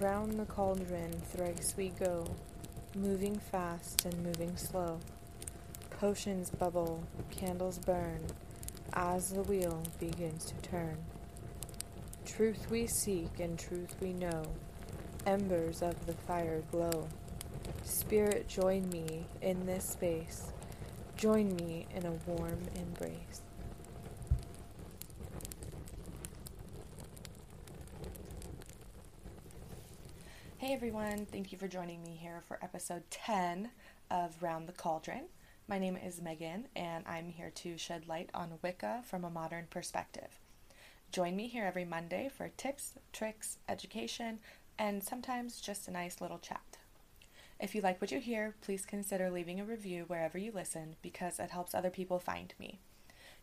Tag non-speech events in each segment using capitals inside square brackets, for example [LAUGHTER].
Round the cauldron thrice we go, moving fast and moving slow. Potions bubble, candles burn, as the wheel begins to turn. Truth we seek and truth we know, embers of the fire glow. Spirit, join me in this space, join me in a warm embrace. Hey everyone, thank you for joining me here for episode 10 of Round the Cauldron. My name is Megan, and I'm here to shed light on Wicca from a modern perspective. Join me here every Monday for tips, tricks, education, and sometimes just a nice little chat. If you like what you hear, please consider leaving a review wherever you listen because it helps other people find me.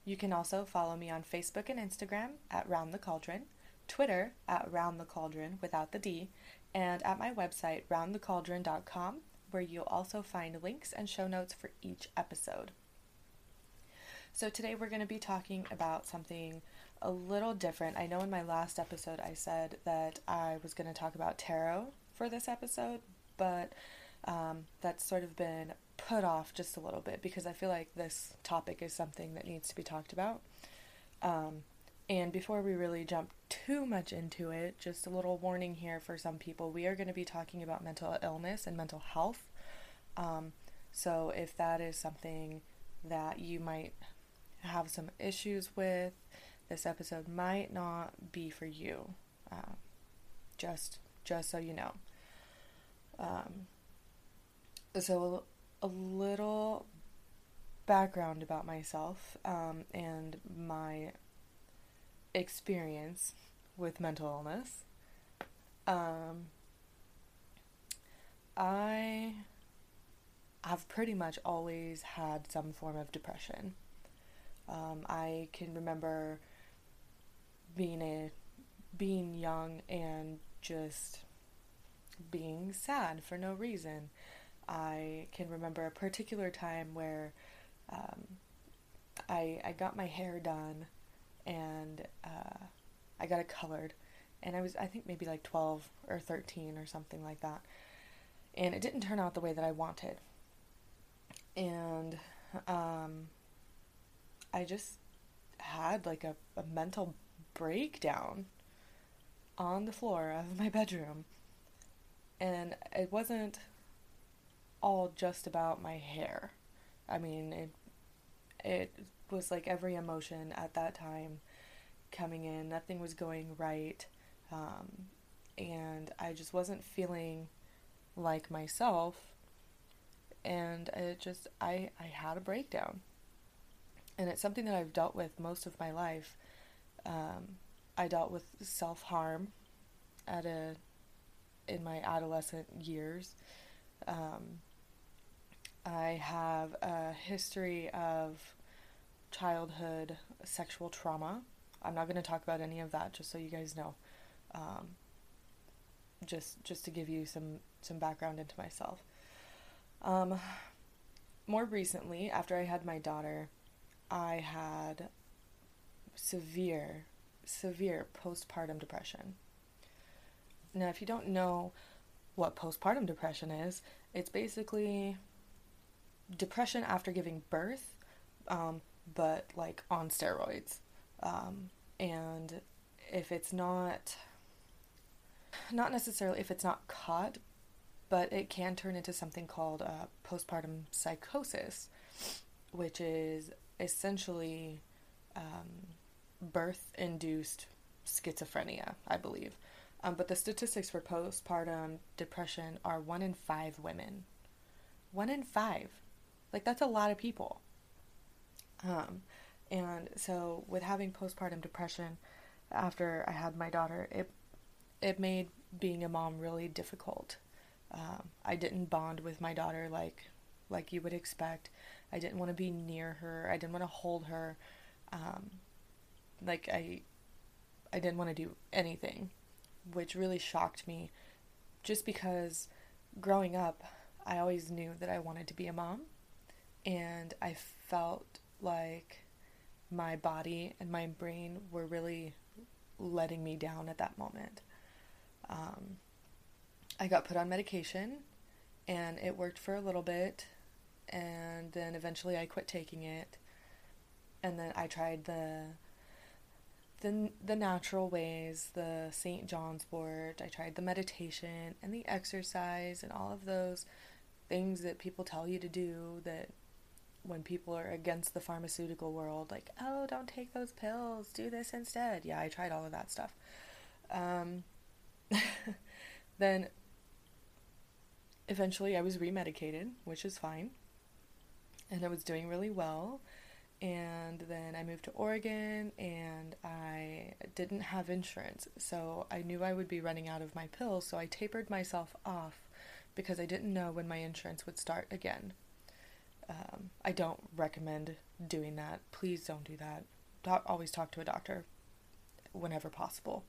You can also follow me on Facebook and Instagram at Round the Cauldron, Twitter at Round the Cauldron without the D, and at my website, roundthecauldron.com, where you'll also find links and show notes for each episode. So, today we're going to be talking about something a little different. I know in my last episode I said that I was going to talk about tarot for this episode, but um, that's sort of been put off just a little bit because I feel like this topic is something that needs to be talked about. Um, and before we really jump too much into it, just a little warning here for some people. We are going to be talking about mental illness and mental health. Um, so if that is something that you might have some issues with, this episode might not be for you. Uh, just just so you know. Um, so a, little background about myself um, and my experience with mental illness. Um, I have pretty much always had some form of depression. Um, I can remember being a being young and just being sad for no reason. I can remember a particular time where um, I I got my hair done and uh, I got it colored, and I was I think maybe like twelve or thirteen or something like that, and it didn't turn out the way that I wanted, and um, I just had like a, a mental breakdown on the floor of my bedroom. And it wasn't all just about my hair. I mean, it it was like every emotion at that time coming in. Nothing was going right. Um, and I just wasn't feeling like myself. And it just, I, I had a breakdown. And it's something that I've dealt with most of my life. Um, I dealt with self harm at a, in my adolescent years. Um, I have a history of childhood sexual trauma. I'm not going to talk about any of that, just so you guys know. Um, just just to give you some some background into myself. Um, more recently, after I had my daughter, I had severe severe postpartum depression. Now, if you don't know what postpartum depression is, it's basically depression after giving birth, um, but like on steroids. Um, and if it's not, not necessarily if it's not caught, but it can turn into something called uh, postpartum psychosis, which is essentially um, birth induced schizophrenia, I believe. Um, but the statistics for postpartum depression are one in five women. One in five. Like, that's a lot of people. Um, and so, with having postpartum depression after I had my daughter, it it made being a mom really difficult. Um, I didn't bond with my daughter like like you would expect. I didn't want to be near her. I didn't want to hold her. Um, like I, I didn't want to do anything, which really shocked me, just because growing up, I always knew that I wanted to be a mom, and I felt like my body and my brain were really letting me down at that moment. Um, I got put on medication and it worked for a little bit and then eventually I quit taking it and then I tried the the the natural ways, the St. John's wort, I tried the meditation and the exercise and all of those things that people tell you to do that when people are against the pharmaceutical world, like, oh, don't take those pills, do this instead. Yeah, I tried all of that stuff. Um, [LAUGHS] then eventually I was remedicated, which is fine. And I was doing really well. And then I moved to Oregon and I didn't have insurance. So I knew I would be running out of my pills. So I tapered myself off because I didn't know when my insurance would start again. Um, I don't recommend doing that. Please don't do that. Do- always talk to a doctor whenever possible.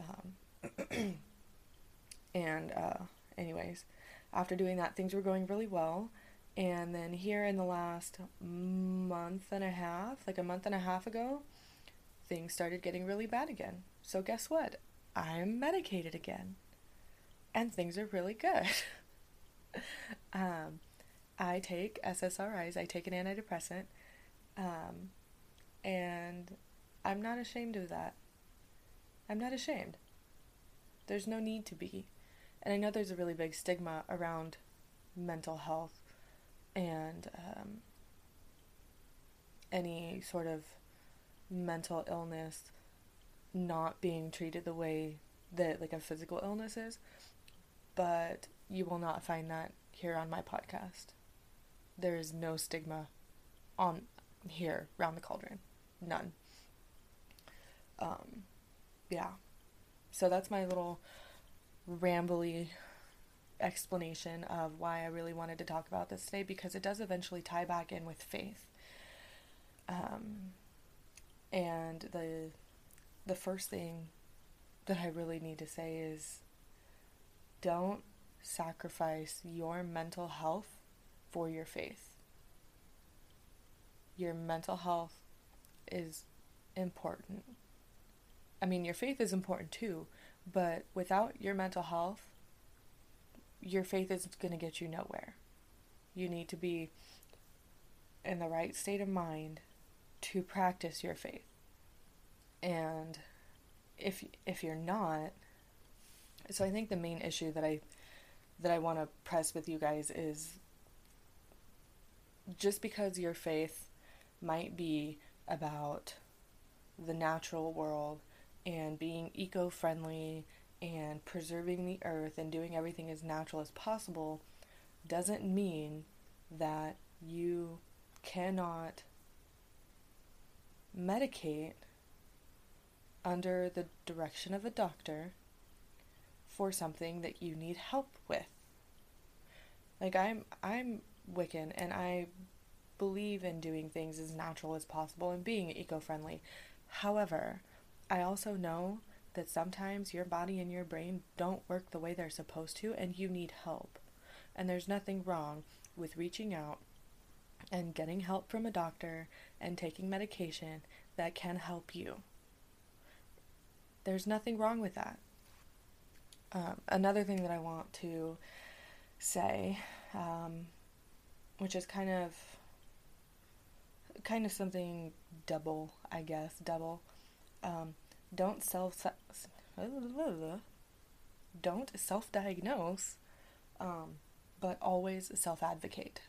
Um, [CLEARS THROAT] and, uh, anyways, after doing that, things were going really well. And then here in the last month and a half, like a month and a half ago, things started getting really bad again. So guess what? I'm medicated again. And things are really good. [LAUGHS] um, I take SSRIs, I take an antidepressant, um, and I'm not ashamed of that. I'm not ashamed. There's no need to be. And I know there's a really big stigma around mental health and um, any sort of mental illness not being treated the way that like a physical illness is but you will not find that here on my podcast there is no stigma on here around the cauldron. None. Um yeah. So that's my little rambly explanation of why I really wanted to talk about this today because it does eventually tie back in with faith. Um, and the the first thing that I really need to say is don't sacrifice your mental health for your faith. Your mental health is important. I mean, your faith is important too, but without your mental health, your faith isn't going to get you nowhere. You need to be in the right state of mind to practice your faith. And if if you're not, so I think the main issue that I that I want to press with you guys is just because your faith might be about the natural world and being eco-friendly and preserving the earth and doing everything as natural as possible doesn't mean that you cannot medicate under the direction of a doctor for something that you need help with. Like I'm I'm Wiccan and I believe in doing things as natural as possible and being eco-friendly. However, I also know that sometimes your body and your brain don't work the way they're supposed to and you need help. And there's nothing wrong with reaching out and getting help from a doctor and taking medication that can help you. There's nothing wrong with that. Um, another thing that I want to say, um, which is kind of kind of something double, I guess, double. Um, don't self don't self-diagnose um, but always self-advocate.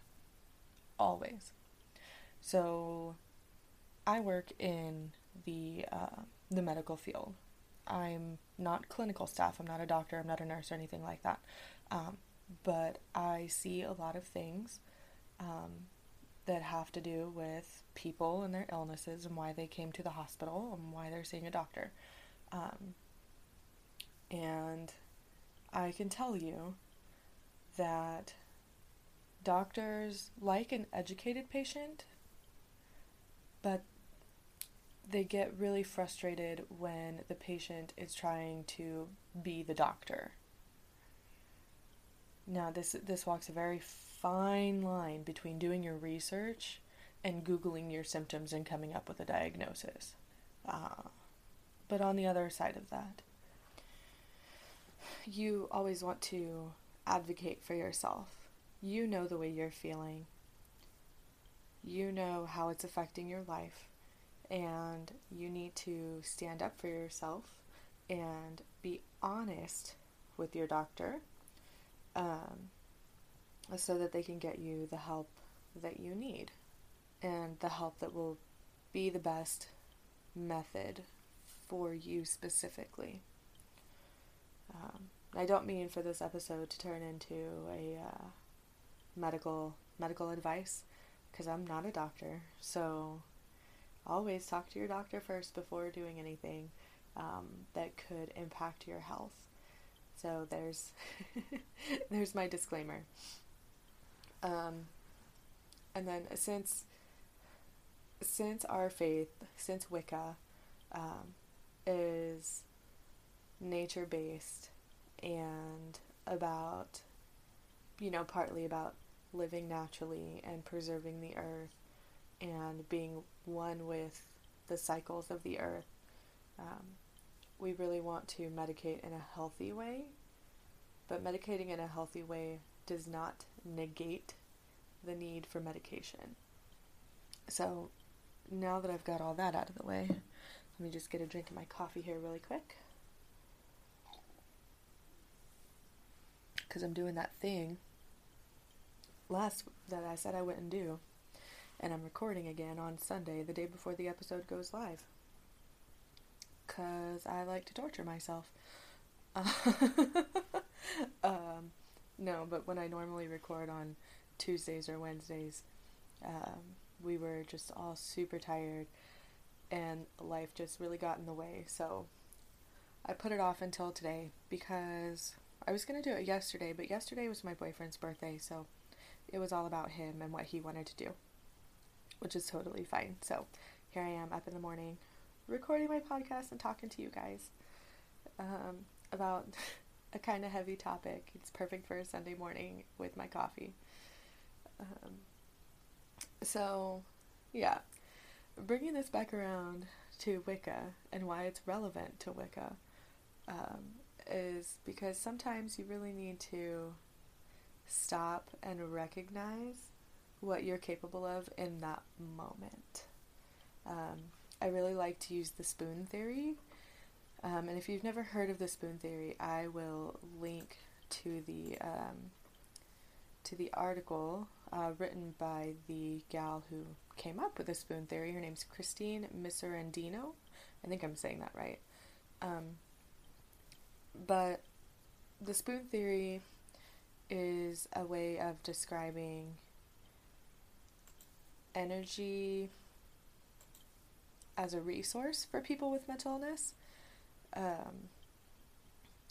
Always. So i work in the uh, the medical field. I'm not clinical staff. I'm not a doctor. I'm not a nurse or anything like that. Um, but i see a lot of things um, that have to do with people and their illnesses and why they came to the hospital and why they're seeing a doctor. Um, And I can tell you that doctors like an educated patient, but they get really frustrated when the patient is trying to be the doctor. Now, this this walks a very fine line between doing your research and googling your symptoms and coming up with a diagnosis. Uh, but on the other side of that, you always want to advocate for yourself. You know the way you're feeling. You know how it's affecting your life and you need to stand up for yourself and be honest with your doctor um, so that they can get you the help that you need and the help that will be the best method for you specifically. Um, I don't mean for this episode to turn into a uh, medical medical advice because I'm not a doctor. So always talk to your doctor first before doing anything um, that could impact your health. So there's [LAUGHS] there's my disclaimer. Um, and then since since our faith, since Wicca um, is nature based and about you know partly about living naturally and preserving the earth and being one with the cycles of the earth. Um, we really want to medicate in a healthy way, but medicating in a healthy way does not negate the need for medication. So now that I've got all that out of the way, let me just get a drink of my coffee here really quick. Because I'm doing that thing last that I said I wouldn't do and I'm recording again on Sunday, the day before the episode goes live. Because I like to torture myself. [LAUGHS] um, no, but when I normally record on Tuesdays or Wednesdays, um, we were just all super tired and life just really got in the way. So I put it off until today because I was going to do it yesterday, but yesterday was my boyfriend's birthday, so it was all about him and what he wanted to do which is totally fine. So here I am up in the morning recording my podcast and talking to you guys um, about [LAUGHS] a kind of heavy topic. It's perfect for a Sunday morning with my coffee. Um, so, yeah, bringing this back around to Wicca and why it's relevant to Wicca um, is because sometimes you really need to stop and recognize what you're capable of in that moment. Um, I really like to use the spoon theory. Um, and if you've never heard of the spoon theory, I will link to the um, to the article uh, written by the gal who came up with the spoon theory. Her name's Christine Miserandino. I think I'm saying that right. Um, but the spoon theory is a way of describing energy as a resource for people with mental illness. Um,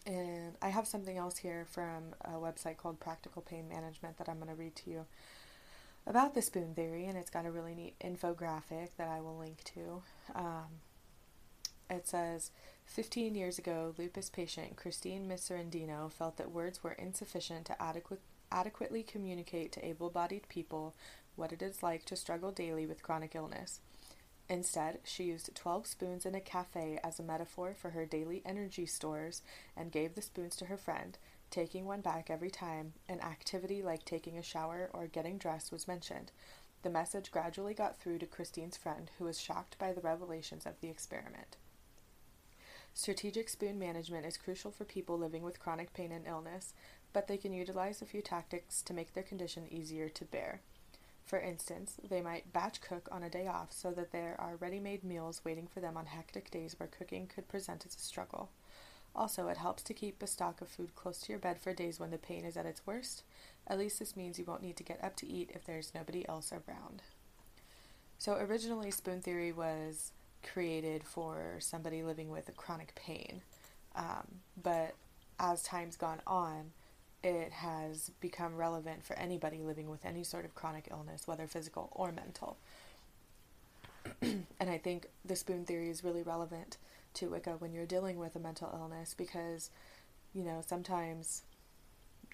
and I have something else here from a website called Practical Pain Management that I'm going to read to you about the spoon theory, and it's got a really neat infographic that I will link to. Um, it says 15 years ago, lupus patient Christine Miserandino felt that words were insufficient to adequate, adequately communicate to able bodied people what it is like to struggle daily with chronic illness. Instead, she used 12 spoons in a cafe as a metaphor for her daily energy stores and gave the spoons to her friend, taking one back every time an activity like taking a shower or getting dressed was mentioned. The message gradually got through to Christine's friend, who was shocked by the revelations of the experiment. Strategic spoon management is crucial for people living with chronic pain and illness, but they can utilize a few tactics to make their condition easier to bear. For instance, they might batch cook on a day off so that there are ready made meals waiting for them on hectic days where cooking could present as a struggle. Also, it helps to keep a stock of food close to your bed for days when the pain is at its worst. At least this means you won't need to get up to eat if there's nobody else around. So, originally, spoon theory was created for somebody living with chronic pain. Um, but as time's gone on, it has become relevant for anybody living with any sort of chronic illness, whether physical or mental. [CLEARS THROAT] and I think the spoon theory is really relevant to Wicca when you're dealing with a mental illness because, you know, sometimes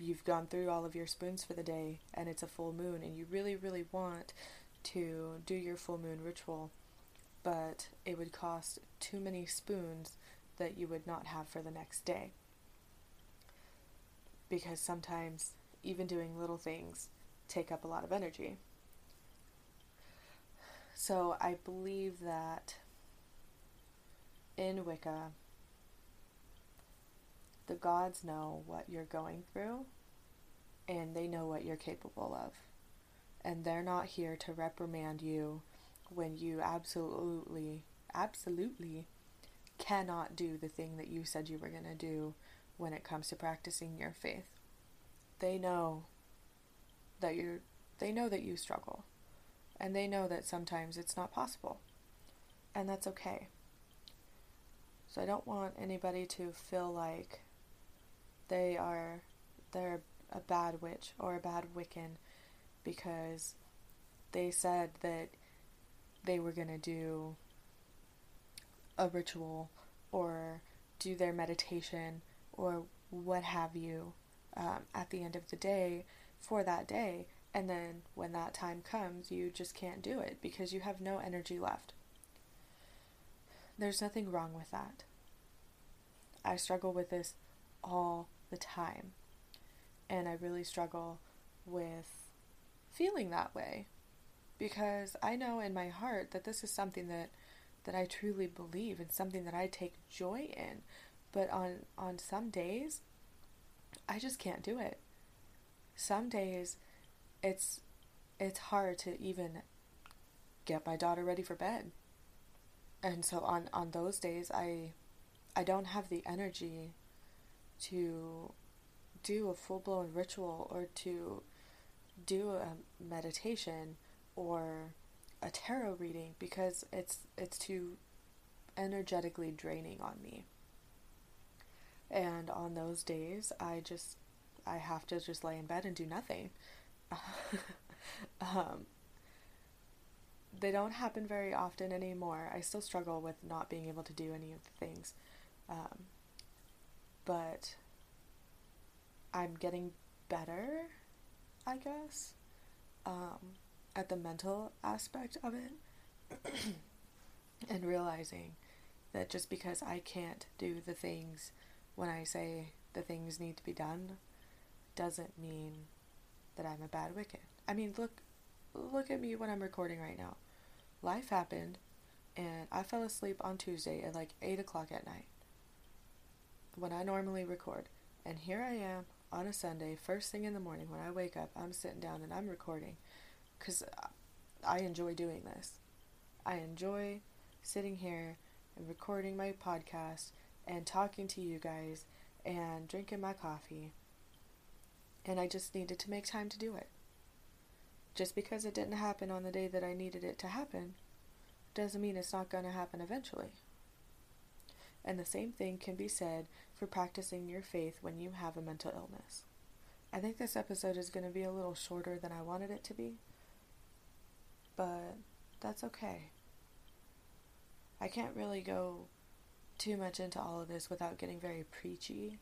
you've gone through all of your spoons for the day and it's a full moon and you really, really want to do your full moon ritual, but it would cost too many spoons that you would not have for the next day. Because sometimes even doing little things take up a lot of energy. So I believe that in Wicca, the gods know what you're going through and they know what you're capable of. And they're not here to reprimand you when you absolutely, absolutely cannot do the thing that you said you were going to do when it comes to practicing your faith. They know that you're they know that you struggle. And they know that sometimes it's not possible. And that's okay. So I don't want anybody to feel like they are they're a bad witch or a bad Wiccan because they said that they were going to do a ritual or do their meditation or what have you um, at the end of the day for that day. And then when that time comes, you just can't do it because you have no energy left. There's nothing wrong with that. I struggle with this all the time. And I really struggle with feeling that way because I know in my heart that this is something that that I truly believe and something that I take joy in. But on on some days I just can't do it. Some days it's it's hard to even get my daughter ready for bed. And so on on those days I I don't have the energy to do a full-blown ritual or to do a meditation or a tarot reading because it's it's too energetically draining on me. And on those days, I just I have to just lay in bed and do nothing. [LAUGHS] um, they don't happen very often anymore. I still struggle with not being able to do any of the things. Um, but I'm getting better, I guess, um, at the mental aspect of it. [CLEARS THROAT] and realizing that just because I can't do the things when I say the things need to be done doesn't mean that I'm a bad Wiccan. I mean, look look at me when I'm recording right now. Life happened and I fell asleep on Tuesday at like 8 o'clock at night when I normally record. And here I am on a Sunday, first thing in the morning when I wake up, I'm sitting down and I'm recording because I enjoy doing this. I enjoy sitting here and recording my podcast and talking to you guys and drinking my coffee. And I just needed to make time to do it. Just because it didn't happen on the day that I needed it to happen doesn't mean it's not going to happen eventually. And the same thing can be said for practicing your faith when you have a mental illness. I think this episode is going to be a little shorter than I wanted it to be, but that's okay. I can't really go too much into all of this without getting very preachy,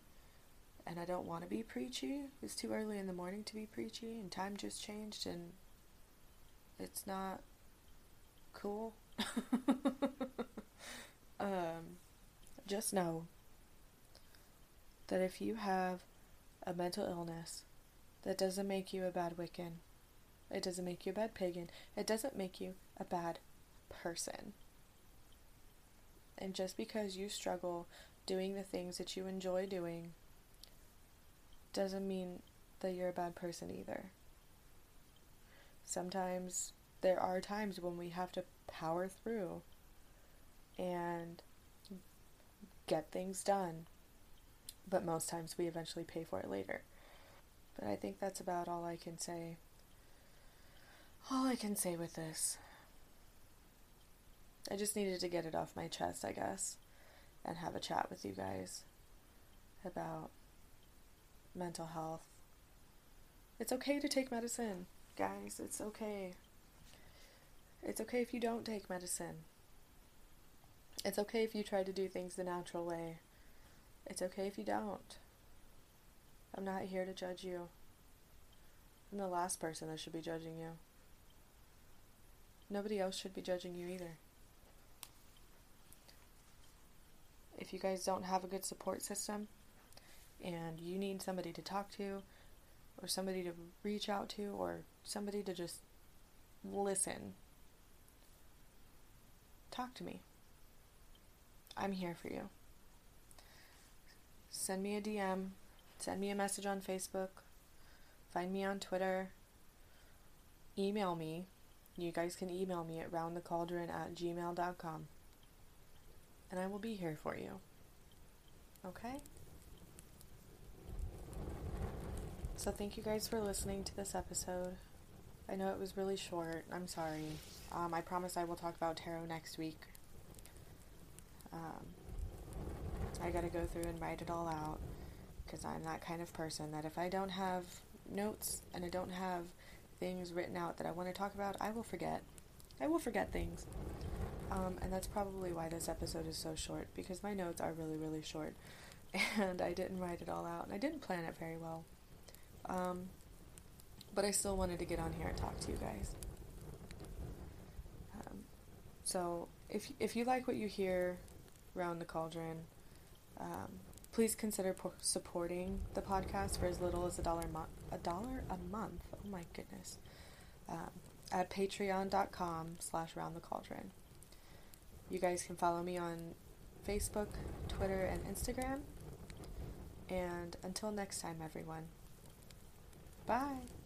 and I don't want to be preachy. It's too early in the morning to be preachy, and time just changed, and it's not cool. [LAUGHS] um, just know that if you have a mental illness, that doesn't make you a bad Wiccan. It doesn't make you a bad pagan. It doesn't make you a bad person. And just because you struggle doing the things that you enjoy doing doesn't mean that you're a bad person either. Sometimes there are times when we have to power through and get things done. But most times we eventually pay for it later. But I think that's about all I can say. All I can say with this. I just needed to get it off my chest, I guess, and have a chat with you guys. about mental health. It's okay to take medicine, guys. It's okay. It's okay if you don't take medicine. It's okay if you try to do things the natural way. It's okay if you don't. I'm not here to judge you. I'm the last person that should be judging you. Nobody else should be judging you either. If you guys don't have a good support system and you need somebody to talk to, or somebody to reach out to, or somebody to just listen, talk to me. I'm here for you. Send me a DM, send me a message on Facebook, find me on Twitter, email me. You guys can email me at roundthecauldron at gmail.com. And I will be here for you. Okay? So, thank you guys for listening to this episode. I know it was really short. I'm sorry. Um, I promise I will talk about tarot next week. Um, I gotta go through and write it all out because I'm that kind of person that if I don't have notes and I don't have things written out that I want to talk about, I will forget. I will forget things. Um, and that's probably why this episode is so short because my notes are really, really short. [LAUGHS] And I didn't write it all out and I didn't plan it very well. Um, but I still wanted to get on here and talk to you guys. Um, so if, if you like what you hear around the cauldron, um, please consider po- supporting the podcast for as little as a dollar a month. A dollar a month. Oh my goodness. Um, at patreon.com slash round the cauldron. You guys can follow me on Facebook, Twitter, and Instagram. And until next time, everyone. Bye.